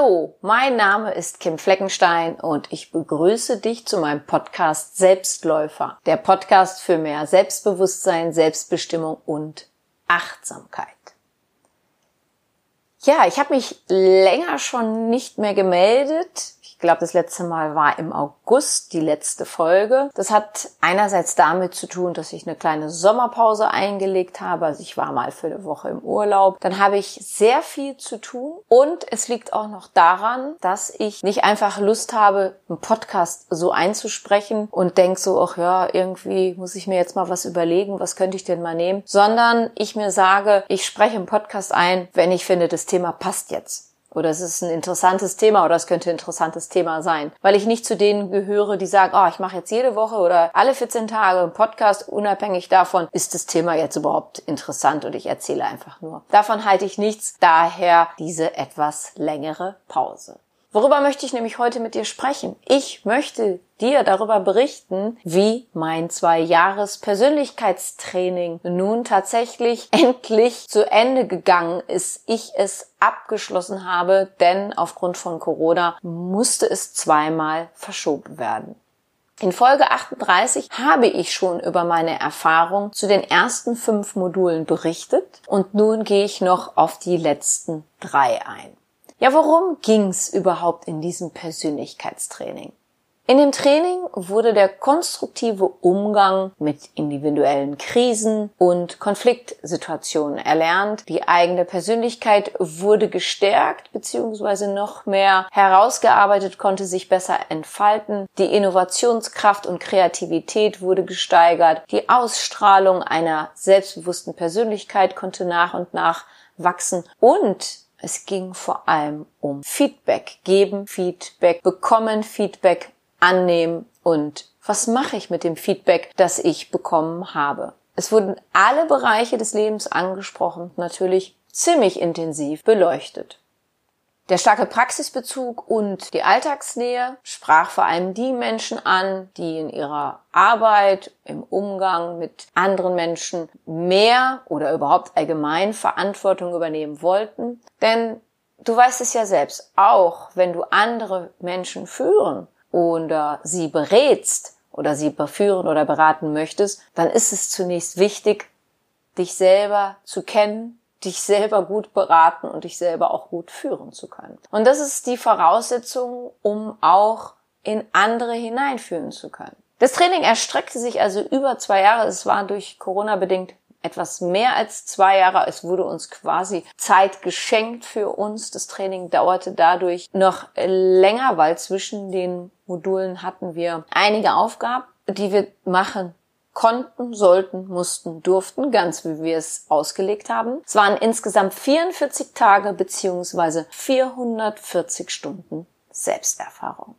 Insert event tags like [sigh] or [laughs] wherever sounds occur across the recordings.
Hallo, mein Name ist Kim Fleckenstein und ich begrüße dich zu meinem Podcast Selbstläufer. Der Podcast für mehr Selbstbewusstsein, Selbstbestimmung und Achtsamkeit. Ja, ich habe mich länger schon nicht mehr gemeldet glaube, das letzte Mal war im August die letzte Folge. Das hat einerseits damit zu tun, dass ich eine kleine Sommerpause eingelegt habe. Also ich war mal für eine Woche im Urlaub. Dann habe ich sehr viel zu tun. Und es liegt auch noch daran, dass ich nicht einfach Lust habe, einen Podcast so einzusprechen und denke so, ach ja, irgendwie muss ich mir jetzt mal was überlegen, was könnte ich denn mal nehmen, sondern ich mir sage, ich spreche einen Podcast ein, wenn ich finde, das Thema passt jetzt. Oder es ist ein interessantes Thema oder es könnte ein interessantes Thema sein. Weil ich nicht zu denen gehöre, die sagen, oh, ich mache jetzt jede Woche oder alle 14 Tage einen Podcast, unabhängig davon, ist das Thema jetzt überhaupt interessant und ich erzähle einfach nur. Davon halte ich nichts, daher diese etwas längere Pause. Worüber möchte ich nämlich heute mit dir sprechen? Ich möchte dir darüber berichten, wie mein zwei Jahres Persönlichkeitstraining nun tatsächlich [laughs] endlich zu Ende gegangen ist. Ich es abgeschlossen habe, denn aufgrund von Corona musste es zweimal verschoben werden. In Folge 38 habe ich schon über meine Erfahrung zu den ersten fünf Modulen berichtet und nun gehe ich noch auf die letzten drei ein. Ja, worum ging's überhaupt in diesem Persönlichkeitstraining? In dem Training wurde der konstruktive Umgang mit individuellen Krisen und Konfliktsituationen erlernt. Die eigene Persönlichkeit wurde gestärkt bzw. noch mehr herausgearbeitet, konnte sich besser entfalten. Die Innovationskraft und Kreativität wurde gesteigert. Die Ausstrahlung einer selbstbewussten Persönlichkeit konnte nach und nach wachsen und es ging vor allem um Feedback geben, Feedback bekommen, Feedback annehmen und was mache ich mit dem Feedback, das ich bekommen habe. Es wurden alle Bereiche des Lebens angesprochen, natürlich ziemlich intensiv beleuchtet. Der starke Praxisbezug und die Alltagsnähe sprach vor allem die Menschen an, die in ihrer Arbeit, im Umgang mit anderen Menschen mehr oder überhaupt allgemein Verantwortung übernehmen wollten. Denn du weißt es ja selbst, auch wenn du andere Menschen führen oder sie berätst oder sie beführen oder beraten möchtest, dann ist es zunächst wichtig, dich selber zu kennen, dich selber gut beraten und dich selber auch gut führen zu können. Und das ist die Voraussetzung, um auch in andere hineinführen zu können. Das Training erstreckte sich also über zwei Jahre. Es war durch Corona bedingt etwas mehr als zwei Jahre. Es wurde uns quasi Zeit geschenkt für uns. Das Training dauerte dadurch noch länger, weil zwischen den Modulen hatten wir einige Aufgaben, die wir machen konnten, sollten, mussten, durften, ganz wie wir es ausgelegt haben. Es waren insgesamt 44 Tage beziehungsweise 440 Stunden Selbsterfahrung.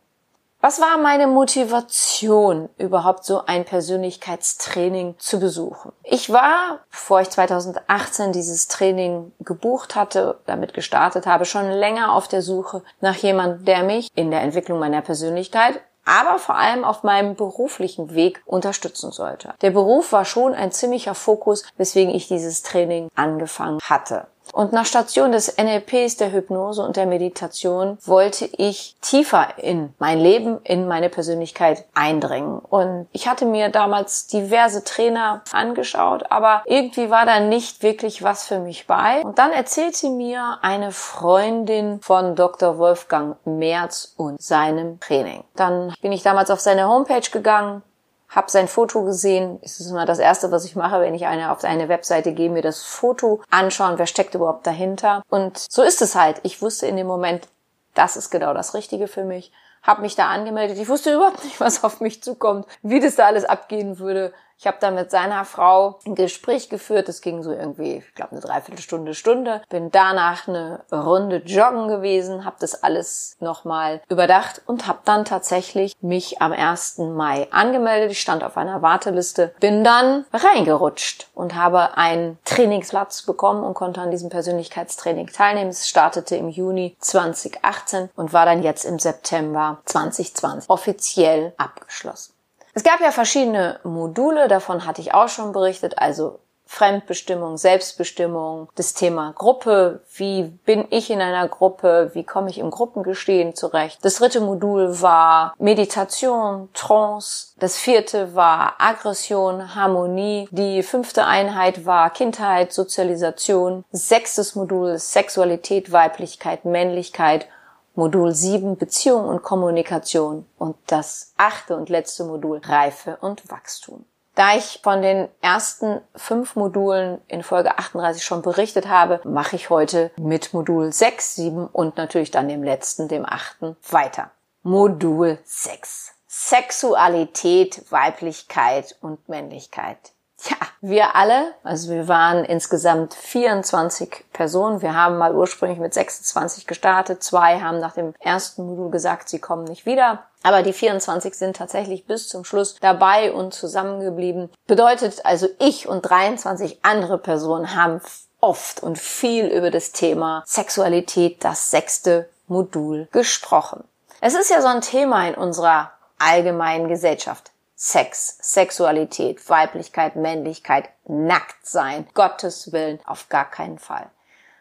Was war meine Motivation, überhaupt so ein Persönlichkeitstraining zu besuchen? Ich war, bevor ich 2018 dieses Training gebucht hatte, damit gestartet habe, schon länger auf der Suche nach jemandem, der mich in der Entwicklung meiner Persönlichkeit aber vor allem auf meinem beruflichen Weg unterstützen sollte. Der Beruf war schon ein ziemlicher Fokus, weswegen ich dieses Training angefangen hatte. Und nach Station des NLPs, der Hypnose und der Meditation wollte ich tiefer in mein Leben, in meine Persönlichkeit eindringen. Und ich hatte mir damals diverse Trainer angeschaut, aber irgendwie war da nicht wirklich was für mich bei. Und dann erzählte mir eine Freundin von Dr. Wolfgang Merz und seinem Training. Dann bin ich damals auf seine Homepage gegangen, habe sein Foto gesehen. Es ist immer das Erste, was ich mache, wenn ich eine auf eine Webseite gehe, mir das Foto anschauen, wer steckt überhaupt dahinter. Und so ist es halt. Ich wusste in dem Moment, das ist genau das Richtige für mich. Hab mich da angemeldet. Ich wusste überhaupt nicht, was auf mich zukommt, wie das da alles abgehen würde. Ich habe da mit seiner Frau ein Gespräch geführt. Das ging so irgendwie, ich glaube, eine Dreiviertelstunde, Stunde. Bin danach eine Runde joggen gewesen, habe das alles nochmal überdacht und habe dann tatsächlich mich am 1. Mai angemeldet. Ich stand auf einer Warteliste, bin dann reingerutscht und habe einen Trainingsplatz bekommen und konnte an diesem Persönlichkeitstraining teilnehmen. Es startete im Juni 2018 und war dann jetzt im September 2020 offiziell abgeschlossen. Es gab ja verschiedene Module, davon hatte ich auch schon berichtet, also Fremdbestimmung, Selbstbestimmung, das Thema Gruppe, wie bin ich in einer Gruppe, wie komme ich im Gruppengestehen zurecht. Das dritte Modul war Meditation, Trance. Das vierte war Aggression, Harmonie. Die fünfte Einheit war Kindheit, Sozialisation. Sechstes Modul Sexualität, Weiblichkeit, Männlichkeit. Modul 7 Beziehung und Kommunikation und das achte und letzte Modul Reife und Wachstum. Da ich von den ersten fünf Modulen in Folge 38 schon berichtet habe, mache ich heute mit Modul 6, 7 und natürlich dann dem letzten, dem achten, weiter. Modul 6. Sexualität, Weiblichkeit und Männlichkeit. Ja, wir alle, also wir waren insgesamt 24 Personen. Wir haben mal ursprünglich mit 26 gestartet. Zwei haben nach dem ersten Modul gesagt, sie kommen nicht wieder. Aber die 24 sind tatsächlich bis zum Schluss dabei und zusammengeblieben. Bedeutet also, ich und 23 andere Personen haben oft und viel über das Thema Sexualität, das sechste Modul, gesprochen. Es ist ja so ein Thema in unserer allgemeinen Gesellschaft. Sex, Sexualität, Weiblichkeit, Männlichkeit, nackt sein, Gottes Willen, auf gar keinen Fall.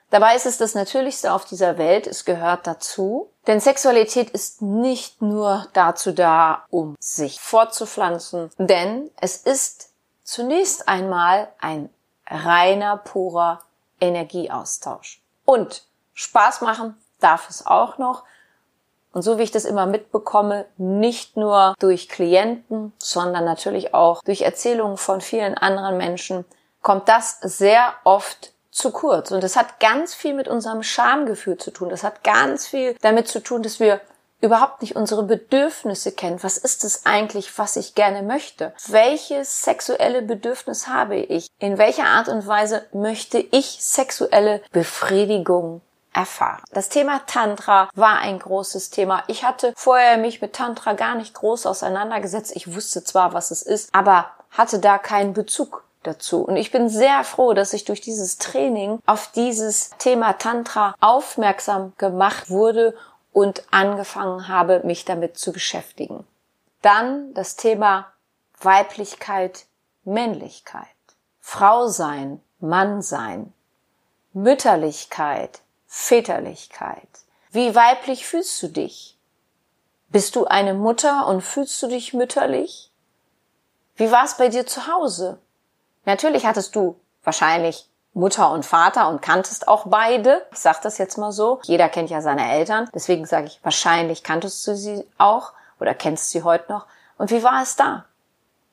Dabei ist es das Natürlichste auf dieser Welt, es gehört dazu, denn Sexualität ist nicht nur dazu da, um sich fortzupflanzen, denn es ist zunächst einmal ein reiner, purer Energieaustausch. Und Spaß machen darf es auch noch, und so wie ich das immer mitbekomme, nicht nur durch Klienten, sondern natürlich auch durch Erzählungen von vielen anderen Menschen, kommt das sehr oft zu kurz. Und das hat ganz viel mit unserem Schamgefühl zu tun. Das hat ganz viel damit zu tun, dass wir überhaupt nicht unsere Bedürfnisse kennen. Was ist es eigentlich, was ich gerne möchte? Welches sexuelle Bedürfnis habe ich? In welcher Art und Weise möchte ich sexuelle Befriedigung erfahren. Das Thema Tantra war ein großes Thema. Ich hatte vorher mich mit Tantra gar nicht groß auseinandergesetzt. Ich wusste zwar, was es ist, aber hatte da keinen Bezug dazu. Und ich bin sehr froh, dass ich durch dieses Training auf dieses Thema Tantra aufmerksam gemacht wurde und angefangen habe, mich damit zu beschäftigen. Dann das Thema Weiblichkeit, Männlichkeit, Frau sein, Mann sein, Mütterlichkeit, Väterlichkeit. Wie weiblich fühlst du dich? Bist du eine Mutter und fühlst du dich mütterlich? Wie war es bei dir zu Hause? Natürlich hattest du wahrscheinlich Mutter und Vater und kanntest auch beide. Ich sage das jetzt mal so. Jeder kennt ja seine Eltern. Deswegen sage ich, wahrscheinlich kanntest du sie auch oder kennst sie heute noch. Und wie war es da?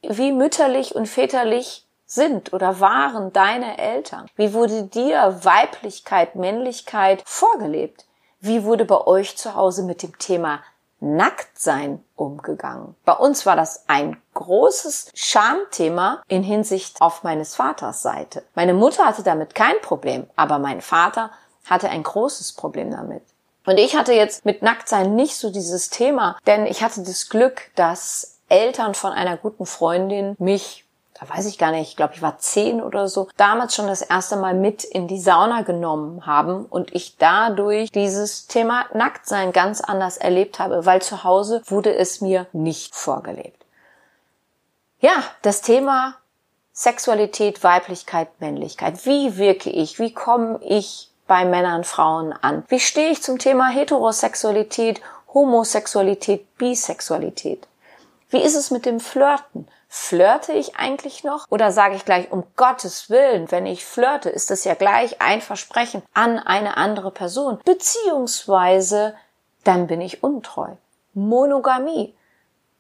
Wie mütterlich und väterlich sind oder waren deine Eltern? Wie wurde dir Weiblichkeit, Männlichkeit vorgelebt? Wie wurde bei euch zu Hause mit dem Thema Nacktsein umgegangen? Bei uns war das ein großes Schamthema in Hinsicht auf meines Vaters Seite. Meine Mutter hatte damit kein Problem, aber mein Vater hatte ein großes Problem damit. Und ich hatte jetzt mit Nacktsein nicht so dieses Thema, denn ich hatte das Glück, dass Eltern von einer guten Freundin mich da weiß ich gar nicht, ich glaube, ich war zehn oder so, damals schon das erste Mal mit in die Sauna genommen haben und ich dadurch dieses Thema Nacktsein ganz anders erlebt habe, weil zu Hause wurde es mir nicht vorgelebt. Ja, das Thema Sexualität, Weiblichkeit, Männlichkeit. Wie wirke ich? Wie komme ich bei Männern, Frauen an? Wie stehe ich zum Thema Heterosexualität, Homosexualität, Bisexualität? Wie ist es mit dem Flirten? Flirte ich eigentlich noch? Oder sage ich gleich, um Gottes Willen, wenn ich flirte, ist das ja gleich ein Versprechen an eine andere Person. Beziehungsweise, dann bin ich untreu. Monogamie.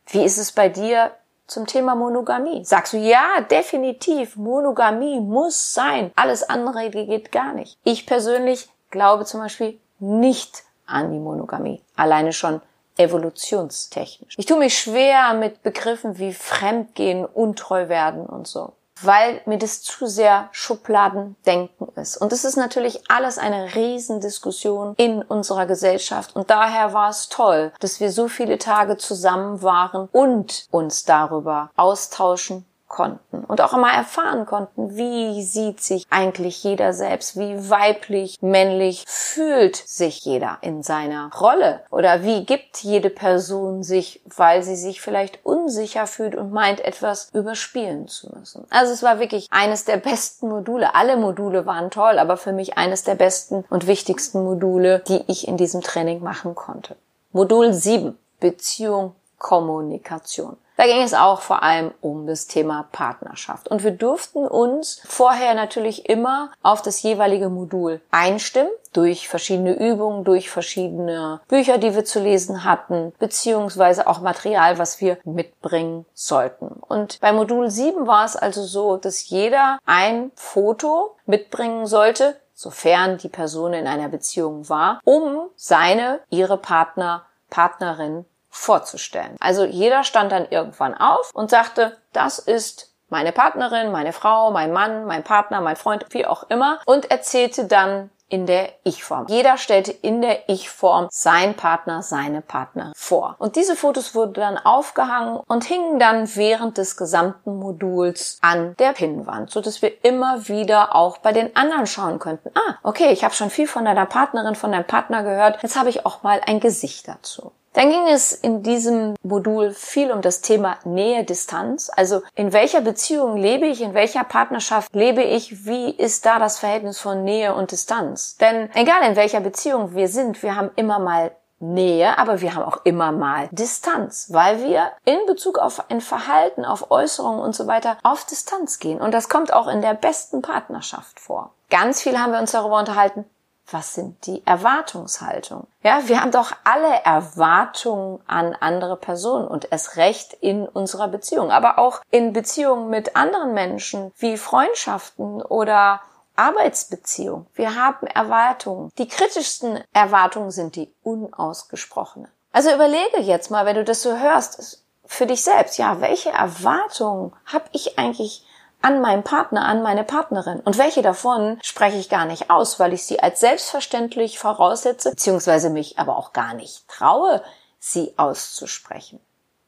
Wie ist es bei dir zum Thema Monogamie? Sagst du, ja, definitiv, Monogamie muss sein. Alles andere geht gar nicht. Ich persönlich glaube zum Beispiel nicht an die Monogamie. Alleine schon evolutionstechnisch. Ich tue mich schwer mit Begriffen wie Fremdgehen, untreu werden und so, weil mir das zu sehr Schubladendenken ist. Und es ist natürlich alles eine Riesendiskussion in unserer Gesellschaft. Und daher war es toll, dass wir so viele Tage zusammen waren und uns darüber austauschen konnten und auch einmal erfahren konnten, wie sieht sich eigentlich jeder selbst, wie weiblich, männlich fühlt sich jeder in seiner Rolle oder wie gibt jede Person sich, weil sie sich vielleicht unsicher fühlt und meint, etwas überspielen zu müssen. Also es war wirklich eines der besten Module. Alle Module waren toll, aber für mich eines der besten und wichtigsten Module, die ich in diesem Training machen konnte. Modul 7. Beziehung, Kommunikation. Da ging es auch vor allem um das Thema Partnerschaft. Und wir durften uns vorher natürlich immer auf das jeweilige Modul einstimmen, durch verschiedene Übungen, durch verschiedene Bücher, die wir zu lesen hatten, beziehungsweise auch Material, was wir mitbringen sollten. Und bei Modul 7 war es also so, dass jeder ein Foto mitbringen sollte, sofern die Person in einer Beziehung war, um seine, ihre Partner, Partnerin vorzustellen. Also jeder stand dann irgendwann auf und sagte, das ist meine Partnerin, meine Frau, mein Mann, mein Partner, mein Freund, wie auch immer und erzählte dann in der Ich-Form. Jeder stellte in der Ich-Form sein Partner, seine Partner vor. Und diese Fotos wurden dann aufgehangen und hingen dann während des gesamten Moduls an der Pinnwand, so dass wir immer wieder auch bei den anderen schauen könnten. Ah, okay, ich habe schon viel von deiner Partnerin, von deinem Partner gehört. Jetzt habe ich auch mal ein Gesicht dazu. Dann ging es in diesem Modul viel um das Thema Nähe, Distanz. Also in welcher Beziehung lebe ich, in welcher Partnerschaft lebe ich, wie ist da das Verhältnis von Nähe und Distanz? Denn egal in welcher Beziehung wir sind, wir haben immer mal Nähe, aber wir haben auch immer mal Distanz, weil wir in Bezug auf ein Verhalten, auf Äußerungen und so weiter auf Distanz gehen. Und das kommt auch in der besten Partnerschaft vor. Ganz viel haben wir uns darüber unterhalten, was sind die Erwartungshaltungen? Ja, wir haben doch alle Erwartungen an andere Personen und es recht in unserer Beziehung, aber auch in Beziehungen mit anderen Menschen wie Freundschaften oder Arbeitsbeziehungen. Wir haben Erwartungen. Die kritischsten Erwartungen sind die unausgesprochenen. Also überlege jetzt mal, wenn du das so hörst, für dich selbst, ja, welche Erwartungen habe ich eigentlich an meinen Partner, an meine Partnerin. Und welche davon spreche ich gar nicht aus, weil ich sie als selbstverständlich voraussetze, beziehungsweise mich aber auch gar nicht traue, sie auszusprechen.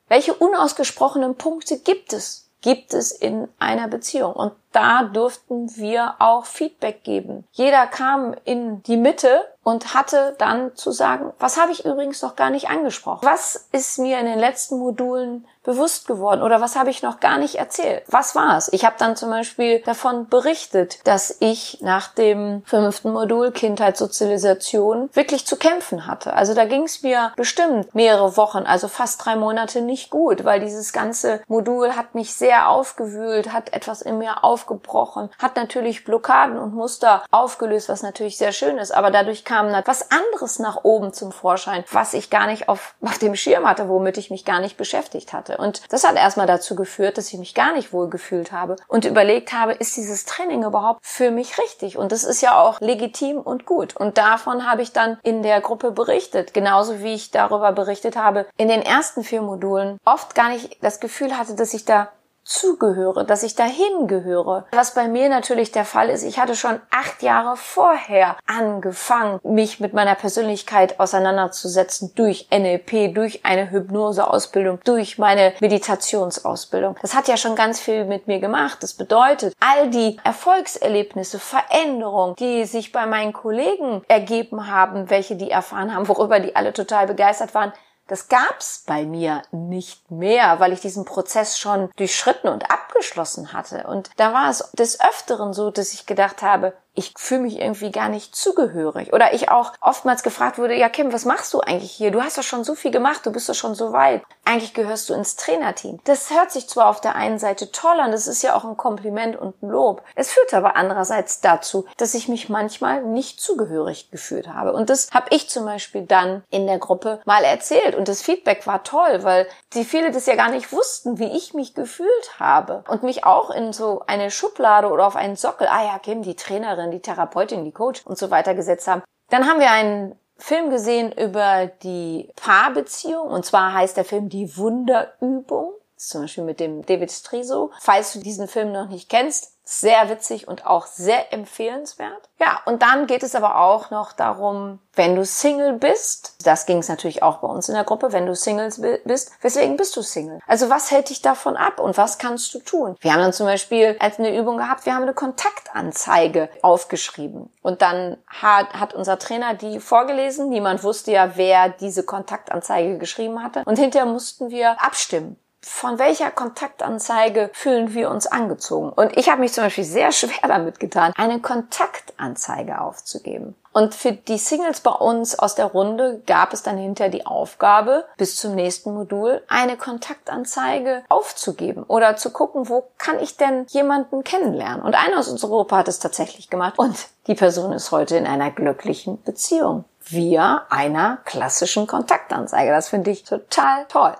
Welche unausgesprochenen Punkte gibt es? Gibt es in einer Beziehung? Und da durften wir auch Feedback geben. Jeder kam in die Mitte und hatte dann zu sagen, was habe ich übrigens noch gar nicht angesprochen? Was ist mir in den letzten Modulen bewusst geworden oder was habe ich noch gar nicht erzählt? Was war es? Ich habe dann zum Beispiel davon berichtet, dass ich nach dem fünften Modul Kindheitssozialisation wirklich zu kämpfen hatte. Also da ging es mir bestimmt mehrere Wochen, also fast drei Monate nicht gut, weil dieses ganze Modul hat mich sehr aufgewühlt, hat etwas in mir aufgebrochen, hat natürlich Blockaden und Muster aufgelöst, was natürlich sehr schön ist, aber dadurch kam was anderes nach oben zum Vorschein, was ich gar nicht auf, auf dem Schirm hatte, womit ich mich gar nicht beschäftigt hatte. Und das hat erstmal dazu geführt, dass ich mich gar nicht wohl gefühlt habe und überlegt habe, ist dieses Training überhaupt für mich richtig? Und das ist ja auch legitim und gut. Und davon habe ich dann in der Gruppe berichtet, genauso wie ich darüber berichtet habe, in den ersten vier Modulen oft gar nicht das Gefühl hatte, dass ich da zugehöre, dass ich dahin gehöre. Was bei mir natürlich der Fall ist, ich hatte schon acht Jahre vorher angefangen, mich mit meiner Persönlichkeit auseinanderzusetzen durch NLP, durch eine Hypnoseausbildung, durch meine Meditationsausbildung. Das hat ja schon ganz viel mit mir gemacht. Das bedeutet, all die Erfolgserlebnisse, Veränderungen, die sich bei meinen Kollegen ergeben haben, welche die erfahren haben, worüber die alle total begeistert waren, das gab's bei mir nicht mehr, weil ich diesen Prozess schon durchschritten und abgeschlossen hatte. Und da war es des Öfteren so, dass ich gedacht habe, ich fühle mich irgendwie gar nicht zugehörig. Oder ich auch oftmals gefragt wurde, ja Kim, was machst du eigentlich hier? Du hast doch schon so viel gemacht, du bist doch schon so weit. Eigentlich gehörst du ins Trainerteam. Das hört sich zwar auf der einen Seite toll an, das ist ja auch ein Kompliment und ein Lob. Es führt aber andererseits dazu, dass ich mich manchmal nicht zugehörig gefühlt habe. Und das habe ich zum Beispiel dann in der Gruppe mal erzählt. Und das Feedback war toll, weil die viele das ja gar nicht wussten, wie ich mich gefühlt habe. Und mich auch in so eine Schublade oder auf einen Sockel, ah ja, Kim, die Trainerin, die Therapeutin, die Coach und so weiter gesetzt haben. Dann haben wir einen Film gesehen über die Paarbeziehung und zwar heißt der Film Die Wunderübung. Zum Beispiel mit dem David Striso. Falls du diesen Film noch nicht kennst, sehr witzig und auch sehr empfehlenswert. Ja, und dann geht es aber auch noch darum, wenn du Single bist, das ging es natürlich auch bei uns in der Gruppe, wenn du Single bist, weswegen bist du Single? Also was hält dich davon ab und was kannst du tun? Wir haben dann zum Beispiel als eine Übung gehabt, wir haben eine Kontaktanzeige aufgeschrieben und dann hat, hat unser Trainer die vorgelesen. Niemand wusste ja, wer diese Kontaktanzeige geschrieben hatte und hinterher mussten wir abstimmen von welcher Kontaktanzeige fühlen wir uns angezogen? Und ich habe mich zum Beispiel sehr schwer damit getan, eine Kontaktanzeige aufzugeben. Und für die Singles bei uns aus der Runde gab es dann hinterher die Aufgabe, bis zum nächsten Modul eine Kontaktanzeige aufzugeben oder zu gucken, wo kann ich denn jemanden kennenlernen. Und einer aus unserer Gruppe hat es tatsächlich gemacht und die Person ist heute in einer glücklichen Beziehung via einer klassischen Kontaktanzeige. Das finde ich total toll.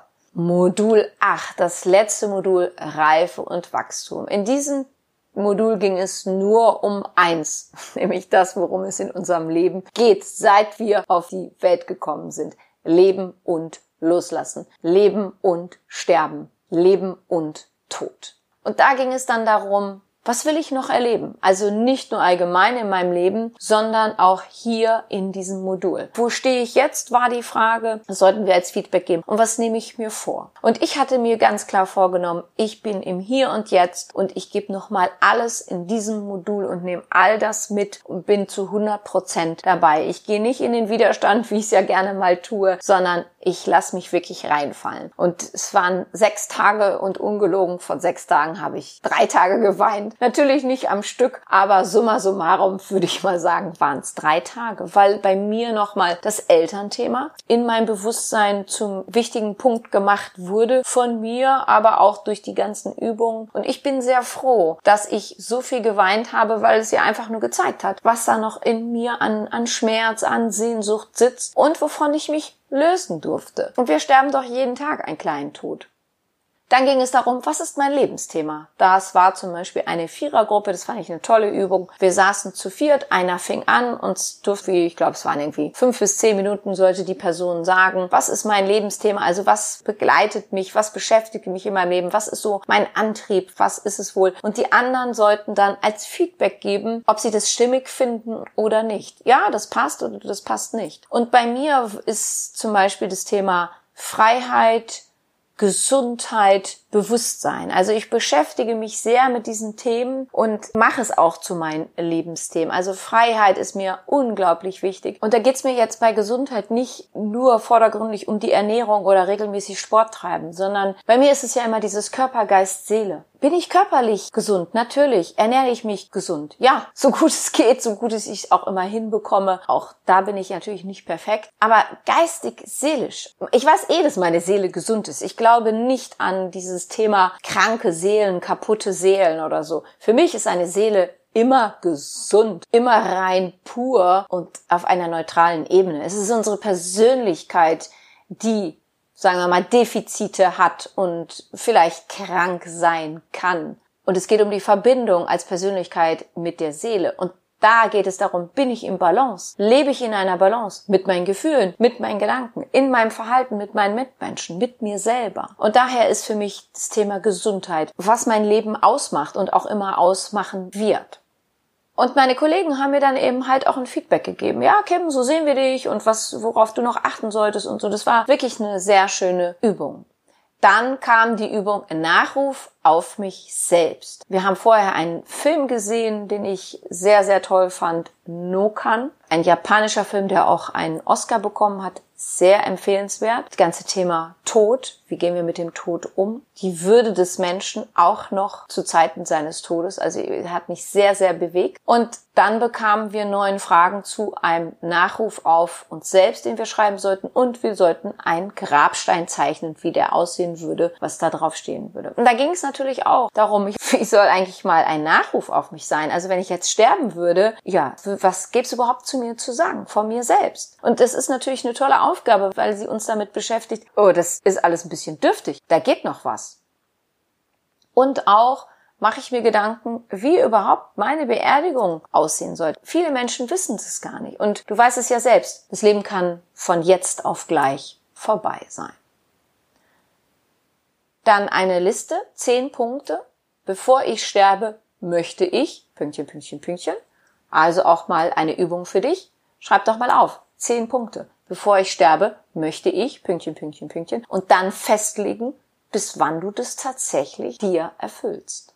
Modul 8, das letzte Modul Reife und Wachstum. In diesem Modul ging es nur um eins, [laughs] nämlich das, worum es in unserem Leben geht, seit wir auf die Welt gekommen sind. Leben und loslassen. Leben und sterben. Leben und Tod. Und da ging es dann darum, was will ich noch erleben? Also nicht nur allgemein in meinem Leben, sondern auch hier in diesem Modul. Wo stehe ich jetzt, war die Frage. Sollten wir als Feedback geben. Und was nehme ich mir vor? Und ich hatte mir ganz klar vorgenommen, ich bin im Hier und Jetzt und ich gebe nochmal alles in diesem Modul und nehme all das mit und bin zu 100 Prozent dabei. Ich gehe nicht in den Widerstand, wie ich es ja gerne mal tue, sondern ich lasse mich wirklich reinfallen. Und es waren sechs Tage und ungelogen von sechs Tagen habe ich drei Tage geweint. Natürlich nicht am Stück, aber summa summarum würde ich mal sagen, waren es drei Tage, weil bei mir nochmal das Elternthema in meinem Bewusstsein zum wichtigen Punkt gemacht wurde von mir, aber auch durch die ganzen Übungen. Und ich bin sehr froh, dass ich so viel geweint habe, weil es ja einfach nur gezeigt hat, was da noch in mir an, an Schmerz, an Sehnsucht sitzt und wovon ich mich lösen durfte. Und wir sterben doch jeden Tag einen kleinen Tod. Dann ging es darum, was ist mein Lebensthema? Das war zum Beispiel eine Vierergruppe, das fand ich eine tolle Übung. Wir saßen zu viert, einer fing an und durfte, ich glaube, es waren irgendwie fünf bis zehn Minuten, sollte die Person sagen, was ist mein Lebensthema? Also was begleitet mich? Was beschäftigt mich in meinem Leben? Was ist so mein Antrieb? Was ist es wohl? Und die anderen sollten dann als Feedback geben, ob sie das stimmig finden oder nicht. Ja, das passt oder das passt nicht. Und bei mir ist zum Beispiel das Thema Freiheit, Gesundheit, Bewusstsein. Also ich beschäftige mich sehr mit diesen Themen und mache es auch zu meinen Lebensthemen. Also Freiheit ist mir unglaublich wichtig. Und da geht's mir jetzt bei Gesundheit nicht nur vordergründig um die Ernährung oder regelmäßig Sport treiben, sondern bei mir ist es ja immer dieses Körper, Geist, Seele. Bin ich körperlich gesund? Natürlich. Ernähre ich mich gesund? Ja, so gut es geht, so gut es ich auch immer hinbekomme. Auch da bin ich natürlich nicht perfekt. Aber geistig, seelisch. Ich weiß eh, dass meine Seele gesund ist. Ich glaube nicht an dieses Thema kranke Seelen, kaputte Seelen oder so. Für mich ist eine Seele immer gesund, immer rein pur und auf einer neutralen Ebene. Es ist unsere Persönlichkeit, die sagen wir mal, Defizite hat und vielleicht krank sein kann. Und es geht um die Verbindung als Persönlichkeit mit der Seele. Und da geht es darum, bin ich im Balance? Lebe ich in einer Balance mit meinen Gefühlen, mit meinen Gedanken, in meinem Verhalten, mit meinen Mitmenschen, mit mir selber? Und daher ist für mich das Thema Gesundheit, was mein Leben ausmacht und auch immer ausmachen wird. Und meine Kollegen haben mir dann eben halt auch ein Feedback gegeben. Ja, Kim, so sehen wir dich und was, worauf du noch achten solltest und so. Das war wirklich eine sehr schöne Übung. Dann kam die Übung Nachruf auf mich selbst. Wir haben vorher einen Film gesehen, den ich sehr, sehr toll fand. Nokan. Ein japanischer Film, der auch einen Oscar bekommen hat sehr empfehlenswert. Das ganze Thema Tod, wie gehen wir mit dem Tod um? Die Würde des Menschen auch noch zu Zeiten seines Todes. Also hat mich sehr, sehr bewegt. Und dann bekamen wir neuen Fragen zu einem Nachruf auf uns selbst, den wir schreiben sollten. Und wir sollten einen Grabstein zeichnen, wie der aussehen würde, was da drauf stehen würde. Und da ging es natürlich auch darum, ich [laughs] soll eigentlich mal ein Nachruf auf mich sein. Also wenn ich jetzt sterben würde, ja, was gäbe es überhaupt zu mir zu sagen? Von mir selbst. Und das ist natürlich eine tolle Aufgabe, weil sie uns damit beschäftigt, oh, das ist alles ein bisschen dürftig, da geht noch was. Und auch mache ich mir Gedanken, wie überhaupt meine Beerdigung aussehen soll. Viele Menschen wissen das gar nicht. Und du weißt es ja selbst, das Leben kann von jetzt auf gleich vorbei sein. Dann eine Liste, zehn Punkte. Bevor ich sterbe, möchte ich, Pünktchen, Pünktchen, Pünktchen. Also auch mal eine Übung für dich. Schreib doch mal auf. Zehn Punkte. Bevor ich sterbe, möchte ich, Pünktchen, Pünktchen, Pünktchen. Und dann festlegen, bis wann du das tatsächlich dir erfüllst.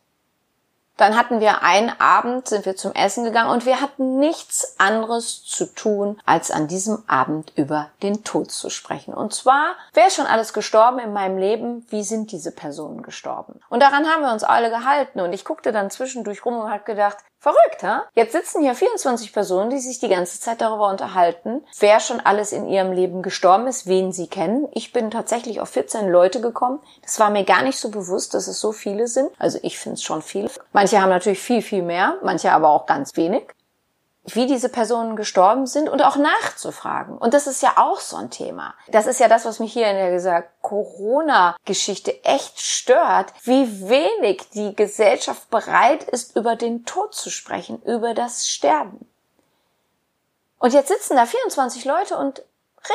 Dann hatten wir einen Abend, sind wir zum Essen gegangen und wir hatten nichts anderes zu tun, als an diesem Abend über den Tod zu sprechen. Und zwar, wer ist schon alles gestorben in meinem Leben? Wie sind diese Personen gestorben? Und daran haben wir uns alle gehalten. Und ich guckte dann zwischendurch rum und habe gedacht, Verrückt, ha? Jetzt sitzen hier 24 Personen, die sich die ganze Zeit darüber unterhalten, wer schon alles in ihrem Leben gestorben ist, wen sie kennen. Ich bin tatsächlich auf 14 Leute gekommen. Das war mir gar nicht so bewusst, dass es so viele sind. Also ich finde es schon viel. Manche haben natürlich viel, viel mehr, manche aber auch ganz wenig wie diese Personen gestorben sind und auch nachzufragen. Und das ist ja auch so ein Thema. Das ist ja das, was mich hier in dieser Corona-Geschichte echt stört, wie wenig die Gesellschaft bereit ist, über den Tod zu sprechen, über das Sterben. Und jetzt sitzen da 24 Leute und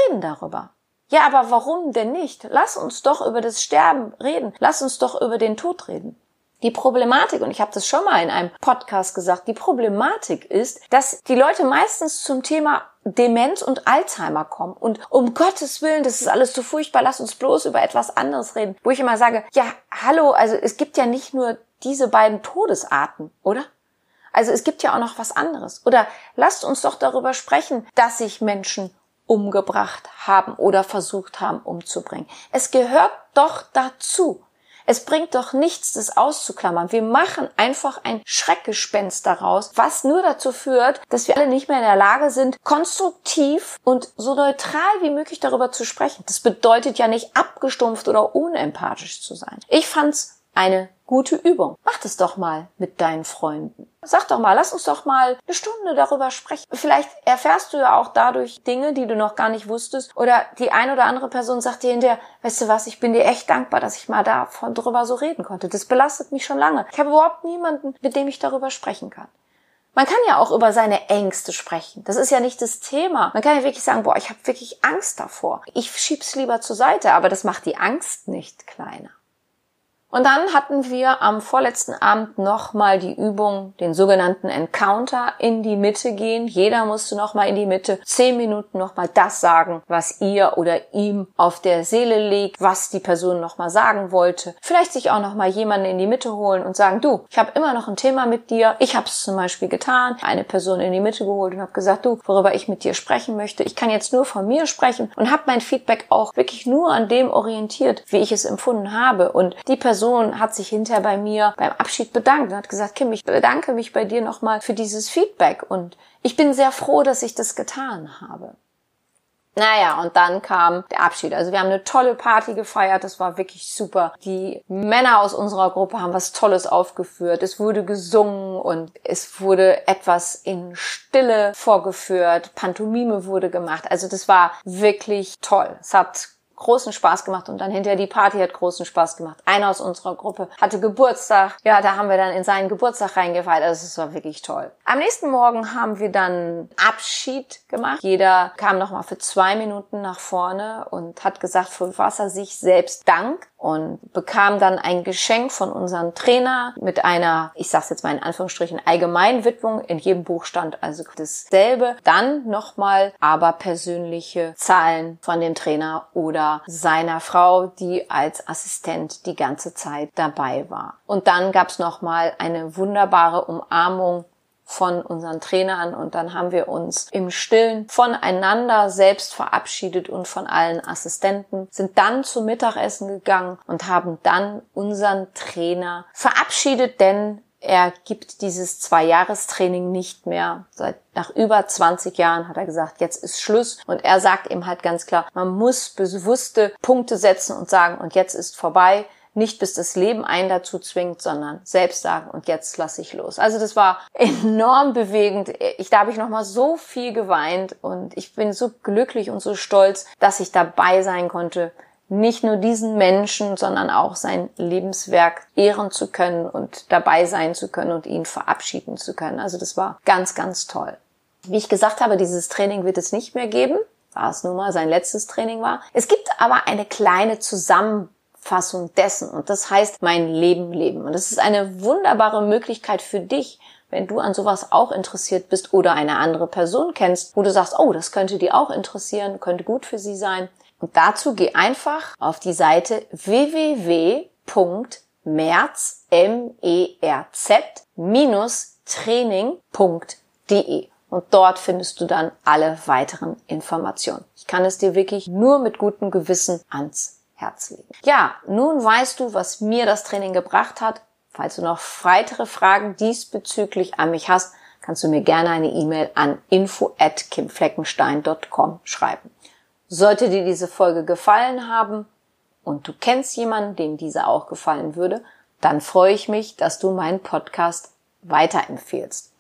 reden darüber. Ja, aber warum denn nicht? Lass uns doch über das Sterben reden. Lass uns doch über den Tod reden. Die Problematik, und ich habe das schon mal in einem Podcast gesagt, die Problematik ist, dass die Leute meistens zum Thema Demenz und Alzheimer kommen. Und um Gottes Willen, das ist alles so furchtbar, lass uns bloß über etwas anderes reden. Wo ich immer sage, ja, hallo, also es gibt ja nicht nur diese beiden Todesarten, oder? Also es gibt ja auch noch was anderes. Oder lasst uns doch darüber sprechen, dass sich Menschen umgebracht haben oder versucht haben umzubringen. Es gehört doch dazu. Es bringt doch nichts, das auszuklammern. Wir machen einfach ein Schreckgespenst daraus, was nur dazu führt, dass wir alle nicht mehr in der Lage sind, konstruktiv und so neutral wie möglich darüber zu sprechen. Das bedeutet ja nicht abgestumpft oder unempathisch zu sein. Ich fand's eine gute Übung. Mach das doch mal mit deinen Freunden. Sag doch mal, lass uns doch mal eine Stunde darüber sprechen. Vielleicht erfährst du ja auch dadurch Dinge, die du noch gar nicht wusstest. Oder die eine oder andere Person sagt dir hinterher, weißt du was, ich bin dir echt dankbar, dass ich mal davon drüber so reden konnte. Das belastet mich schon lange. Ich habe überhaupt niemanden, mit dem ich darüber sprechen kann. Man kann ja auch über seine Ängste sprechen. Das ist ja nicht das Thema. Man kann ja wirklich sagen, boah, ich habe wirklich Angst davor. Ich schieb's lieber zur Seite, aber das macht die Angst nicht kleiner. Und dann hatten wir am vorletzten Abend nochmal die Übung, den sogenannten Encounter, in die Mitte gehen. Jeder musste nochmal in die Mitte zehn Minuten nochmal das sagen, was ihr oder ihm auf der Seele liegt, was die Person nochmal sagen wollte. Vielleicht sich auch nochmal jemanden in die Mitte holen und sagen, du, ich habe immer noch ein Thema mit dir. Ich habe es zum Beispiel getan, eine Person in die Mitte geholt und habe gesagt, du, worüber ich mit dir sprechen möchte. Ich kann jetzt nur von mir sprechen und habe mein Feedback auch wirklich nur an dem orientiert, wie ich es empfunden habe. Und die Person Person hat sich hinterher bei mir beim Abschied bedankt und hat gesagt, Kim, ich bedanke mich bei dir nochmal für dieses Feedback und ich bin sehr froh, dass ich das getan habe. Naja, und dann kam der Abschied. Also wir haben eine tolle Party gefeiert, das war wirklich super. Die Männer aus unserer Gruppe haben was Tolles aufgeführt. Es wurde gesungen und es wurde etwas in Stille vorgeführt. Pantomime wurde gemacht. Also das war wirklich toll. Es hat großen Spaß gemacht und dann hinterher die Party hat großen Spaß gemacht. Einer aus unserer Gruppe hatte Geburtstag. Ja, da haben wir dann in seinen Geburtstag reingefeiert. Also es war wirklich toll. Am nächsten Morgen haben wir dann Abschied gemacht. Jeder kam nochmal für zwei Minuten nach vorne und hat gesagt, für was er sich selbst dankt und bekam dann ein Geschenk von unserem Trainer mit einer, ich sag's jetzt mal in Anführungsstrichen, Allgemeinwidmung. In jedem Buch stand also dasselbe. Dann nochmal aber persönliche Zahlen von dem Trainer oder seiner Frau, die als Assistent die ganze Zeit dabei war. Und dann gab's nochmal eine wunderbare Umarmung von unseren Trainern und dann haben wir uns im Stillen voneinander selbst verabschiedet und von allen Assistenten, sind dann zum Mittagessen gegangen und haben dann unseren Trainer verabschiedet, denn er gibt dieses Zwei-Jahres-Training nicht mehr. Seit nach über 20 Jahren hat er gesagt, jetzt ist Schluss. Und er sagt ihm halt ganz klar, man muss bewusste Punkte setzen und sagen, und jetzt ist vorbei nicht bis das Leben einen dazu zwingt, sondern selbst sagen und jetzt lasse ich los. Also das war [laughs] enorm bewegend. Ich da habe ich noch mal so viel geweint und ich bin so glücklich und so stolz, dass ich dabei sein konnte, nicht nur diesen Menschen, sondern auch sein Lebenswerk ehren zu können und dabei sein zu können und ihn verabschieden zu können. Also das war ganz, ganz toll. Wie ich gesagt habe, dieses Training wird es nicht mehr geben, da es nun mal sein letztes Training war. Es gibt aber eine kleine Zusammenfassung Auffassung dessen. Und das heißt mein Leben leben. Und das ist eine wunderbare Möglichkeit für dich, wenn du an sowas auch interessiert bist oder eine andere Person kennst, wo du sagst, oh, das könnte die auch interessieren, könnte gut für sie sein. Und dazu geh einfach auf die Seite www.merz, M-E-R-Z, training.de. Und dort findest du dann alle weiteren Informationen. Ich kann es dir wirklich nur mit gutem Gewissen ans Herz legen. Ja, nun weißt du, was mir das Training gebracht hat. Falls du noch weitere Fragen diesbezüglich an mich hast, kannst du mir gerne eine E-Mail an info at kimfleckenstein.com schreiben. Sollte dir diese Folge gefallen haben und du kennst jemanden, dem diese auch gefallen würde, dann freue ich mich, dass du meinen Podcast weiterempfehlst.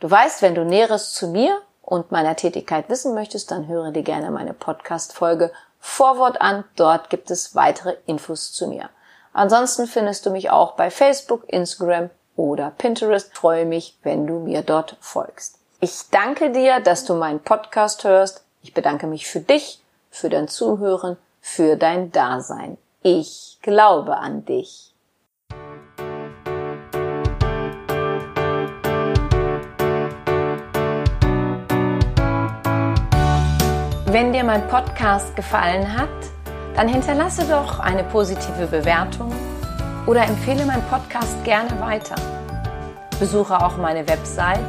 Du weißt, wenn du Näheres zu mir und meiner Tätigkeit wissen möchtest, dann höre dir gerne meine Podcast-Folge Vorwort an. Dort gibt es weitere Infos zu mir. Ansonsten findest du mich auch bei Facebook, Instagram oder Pinterest. freue mich, wenn du mir dort folgst. Ich danke dir, dass du meinen Podcast hörst. Ich bedanke mich für dich, für dein Zuhören, für dein Dasein. Ich glaube an dich. Wenn dir mein Podcast gefallen hat, dann hinterlasse doch eine positive Bewertung oder empfehle meinen Podcast gerne weiter. Besuche auch meine Website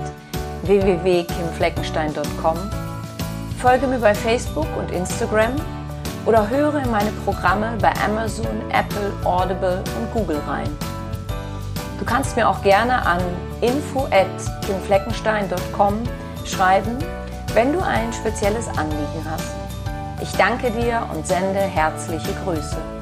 www.kimfleckenstein.com, folge mir bei Facebook und Instagram oder höre in meine Programme bei Amazon, Apple, Audible und Google rein. Du kannst mir auch gerne an info@kimfleckenstein.com schreiben, wenn du ein spezielles Anliegen hast. Ich danke dir und sende herzliche Grüße.